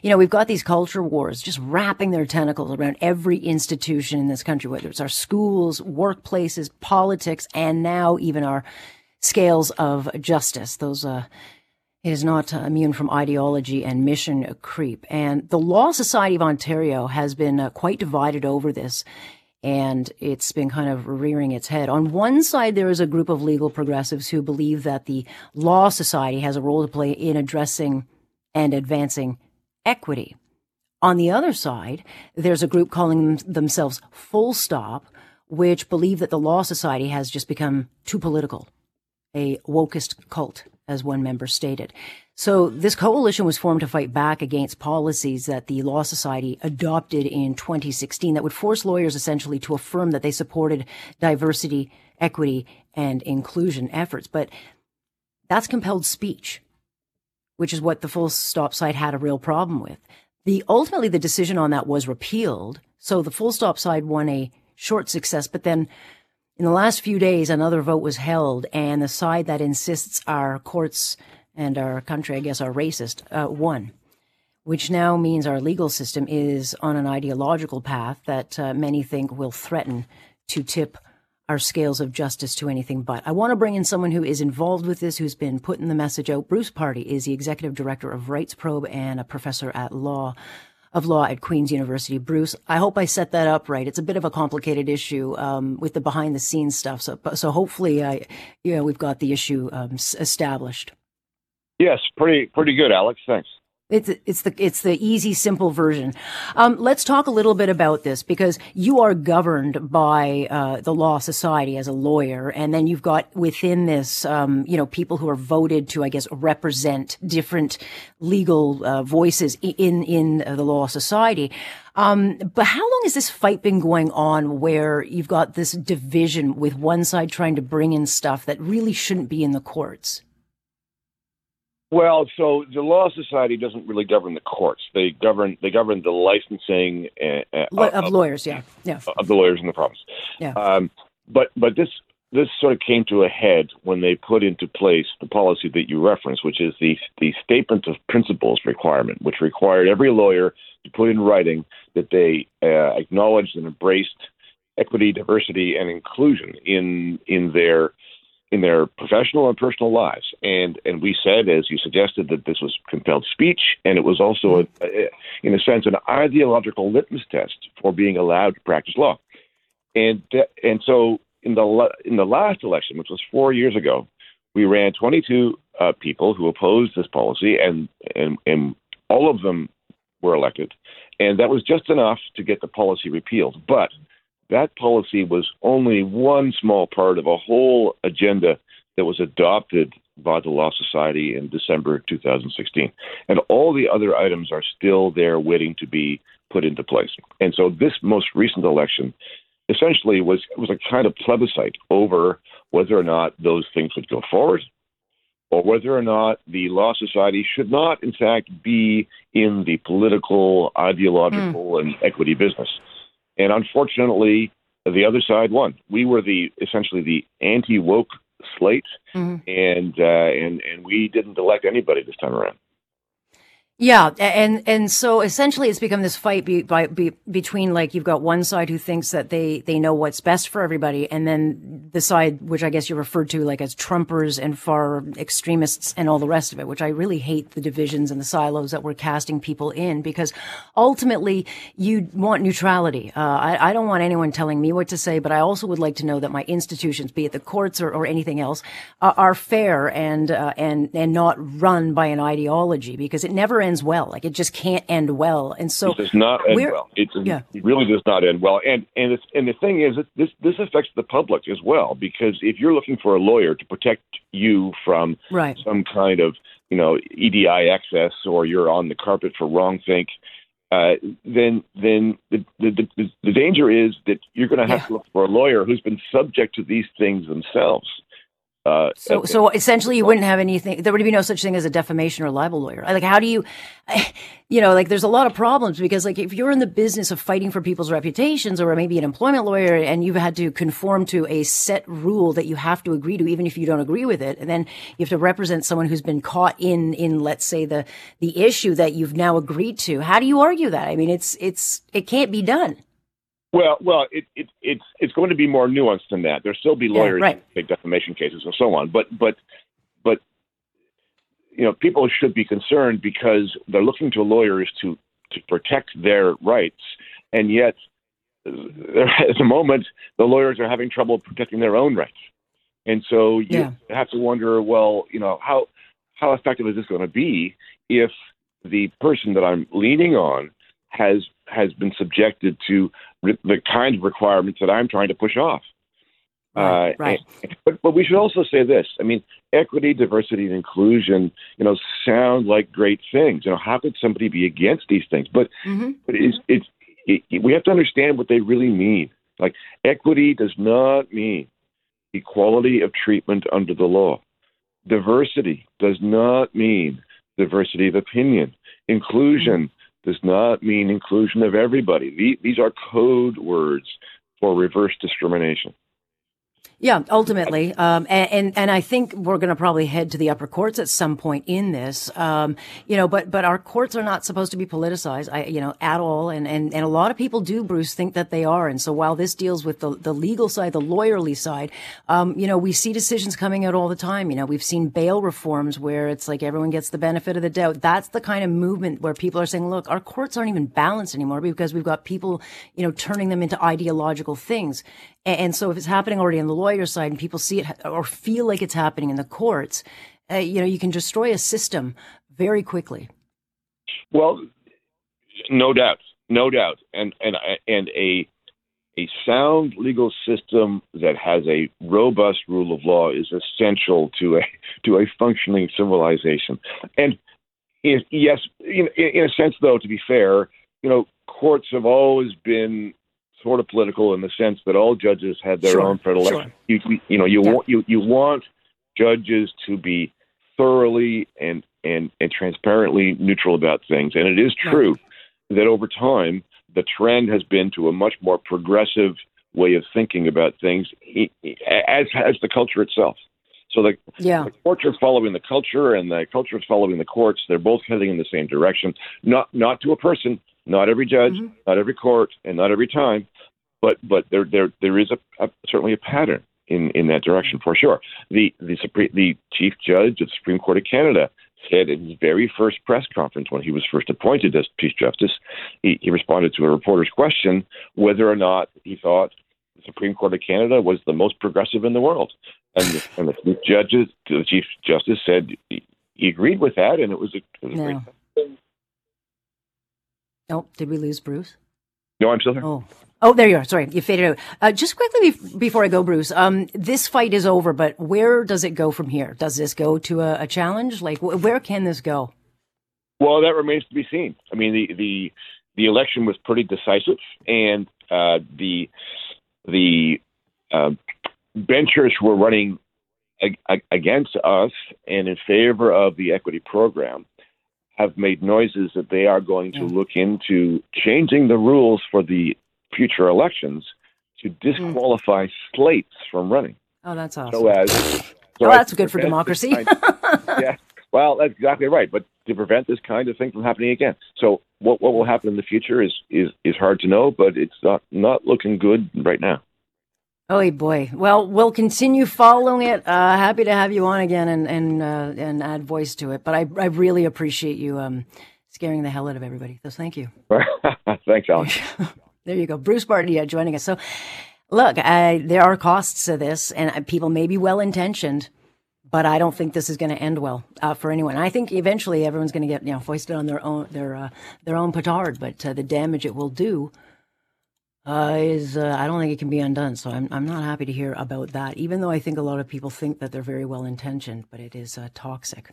You know, we've got these culture wars just wrapping their tentacles around every institution in this country, whether it's our schools, workplaces, politics, and now even our scales of justice. Those, uh, it is not uh, immune from ideology and mission creep. And the Law Society of Ontario has been uh, quite divided over this. And it's been kind of rearing its head. On one side, there is a group of legal progressives who believe that the Law Society has a role to play in addressing and advancing equity. On the other side, there's a group calling themselves Full Stop, which believe that the Law Society has just become too political, a wokist cult, as one member stated. So this coalition was formed to fight back against policies that the Law Society adopted in 2016 that would force lawyers essentially to affirm that they supported diversity, equity, and inclusion efforts. But that's compelled speech which is what the full stop side had a real problem with. The ultimately the decision on that was repealed. So the full stop side won a short success, but then in the last few days, another vote was held, and the side that insists our courts and our country, I guess, are racist, uh, won, which now means our legal system is on an ideological path that uh, many think will threaten to tip our scales of justice to anything but. I want to bring in someone who is involved with this, who's been putting the message out. Bruce Pardy is the executive director of Rights Probe and a professor at law of law at Queen's University. Bruce, I hope I set that up right. It's a bit of a complicated issue um, with the behind the scenes stuff. So, so hopefully, I, you know, we've got the issue um, established. Yes, pretty pretty good, Alex. Thanks. It's it's the it's the easy, simple version. Um, let's talk a little bit about this because you are governed by uh, the Law Society as a lawyer, and then you've got within this, um, you know, people who are voted to, I guess, represent different legal uh, voices in in the Law Society. Um, but how long has this fight been going on, where you've got this division with one side trying to bring in stuff that really shouldn't be in the courts? Well, so the Law Society doesn't really govern the courts. They govern they govern the licensing uh, of, of, lawyers, yeah, yeah, of the lawyers in the province. Yeah. Um, but but this this sort of came to a head when they put into place the policy that you referenced, which is the the statement of principles requirement, which required every lawyer to put in writing that they uh, acknowledged and embraced equity, diversity, and inclusion in in their in their professional and personal lives. And and we said, as you suggested, that this was compelled speech, and it was also, a, a, in a sense, an ideological litmus test for being allowed to practice law. And and so in the in the last election, which was four years ago, we ran 22 uh, people who opposed this policy, and and and all of them were elected, and that was just enough to get the policy repealed. But that policy was only one small part of a whole agenda that was adopted by the Law Society in December 2016. And all the other items are still there waiting to be put into place. And so this most recent election essentially was was a kind of plebiscite over whether or not those things would go forward or whether or not the Law Society should not, in fact, be in the political, ideological, mm. and equity business. And unfortunately, the other side won. We were the essentially the anti woke slate, mm-hmm. and uh, and and we didn't elect anybody this time around. Yeah, and and so essentially, it's become this fight be, by, be, between like you've got one side who thinks that they they know what's best for everybody, and then the side which I guess you referred to like as Trumpers and far extremists and all the rest of it. Which I really hate the divisions and the silos that we're casting people in because ultimately you want neutrality. Uh, I, I don't want anyone telling me what to say, but I also would like to know that my institutions, be it the courts or, or anything else, uh, are fair and uh, and and not run by an ideology because it never ends well. Like it just can't end well. And so it does not end well. It, yeah. it really does not end well. And and it's, and the thing is, this this affects the public as well because if you're looking for a lawyer to protect you from right. some kind of you know EDI access or you're on the carpet for wrongthink. Uh, then then the, the, the, the danger is that you're going to have yeah. to look for a lawyer who's been subject to these things themselves. Uh, so, so essentially, you wouldn't have anything. There would be no such thing as a defamation or libel lawyer. Like, how do you, you know, like, there's a lot of problems because, like, if you're in the business of fighting for people's reputations, or maybe an employment lawyer, and you've had to conform to a set rule that you have to agree to, even if you don't agree with it, and then you have to represent someone who's been caught in, in, let's say, the the issue that you've now agreed to. How do you argue that? I mean, it's it's it can't be done. Well, well, it, it, it's it's going to be more nuanced than that. There'll still be lawyers yeah, right. make defamation cases and so on, but but but you know, people should be concerned because they're looking to lawyers to to protect their rights, and yet uh, at the moment the lawyers are having trouble protecting their own rights, and so you yeah. have to wonder, well, you know, how how effective is this going to be if the person that I'm leaning on has has been subjected to re- the kind of requirements that I'm trying to push off. Right, uh, right. And, but but we should also say this. I mean, equity, diversity, and inclusion, you know, sound like great things. You know, how could somebody be against these things? But mm-hmm. but it's it's it, we have to understand what they really mean. Like equity does not mean equality of treatment under the law. Diversity does not mean diversity of opinion. Inclusion does not mean inclusion of everybody. These are code words for reverse discrimination. Yeah, ultimately, um, and, and, and I think we're going to probably head to the upper courts at some point in this, um, you know. But but our courts are not supposed to be politicized, I, you know, at all. And, and and a lot of people do, Bruce, think that they are. And so while this deals with the the legal side, the lawyerly side, um, you know, we see decisions coming out all the time. You know, we've seen bail reforms where it's like everyone gets the benefit of the doubt. That's the kind of movement where people are saying, look, our courts aren't even balanced anymore because we've got people, you know, turning them into ideological things. And so if it's happening already on the lawyer side and people see it or feel like it's happening in the courts, uh, you know, you can destroy a system very quickly. Well, no doubt, no doubt, and and and a a sound legal system that has a robust rule of law is essential to a to a functioning civilization. And yes, in, in a sense, though, to be fair, you know, courts have always been sort of political in the sense that all judges had their sure, own predilection. Sure. You, you know, you yeah. want you you want judges to be thoroughly and and and transparently neutral about things, and it is true that over time the trend has been to a much more progressive way of thinking about things, as as the culture itself. So the, yeah. the courts are following the culture, and the culture is following the courts. They're both heading in the same direction. Not not to a person, not every judge, mm-hmm. not every court, and not every time, but but there there there is a, a certainly a pattern in in that direction for sure. The the Supreme the chief judge of the Supreme Court of Canada said in his very first press conference when he was first appointed as Chief Justice, he, he responded to a reporter's question whether or not he thought the Supreme Court of Canada was the most progressive in the world, and the, and the chief judges, the Chief Justice said he, agreed with that, and it was a, it was no. a great Oh, did we lose Bruce? No, I'm still here. Oh, oh, there you are. Sorry, you faded out. Uh, just quickly before I go, Bruce. Um, this fight is over, but where does it go from here? Does this go to a, a challenge? Like, wh- where can this go? Well, that remains to be seen. I mean, the the the election was pretty decisive, and uh, the the uh, benchers were running ag- against us and in favor of the equity program have made noises that they are going to look into changing the rules for the future elections to disqualify mm. slates from running. Oh, that's awesome. So as, so well, that's good for democracy. Kind of, yeah. Well, that's exactly right. But to prevent this kind of thing from happening again. So what what will happen in the future is is is hard to know, but it's not not looking good right now. Oh boy! Well, we'll continue following it. Uh, happy to have you on again and and uh, and add voice to it. But I I really appreciate you um, scaring the hell out of everybody. So thank you. Thanks, Alex. there you go, Bruce Pardy joining us. So look, I, there are costs to this, and people may be well intentioned, but I don't think this is going to end well uh, for anyone. I think eventually everyone's going to get you know foisted on their own their uh, their own petard, but uh, the damage it will do uh, is uh, I don't think it can be undone. So I'm I'm not happy to hear about that. Even though I think a lot of people think that they're very well intentioned, but it is uh, toxic.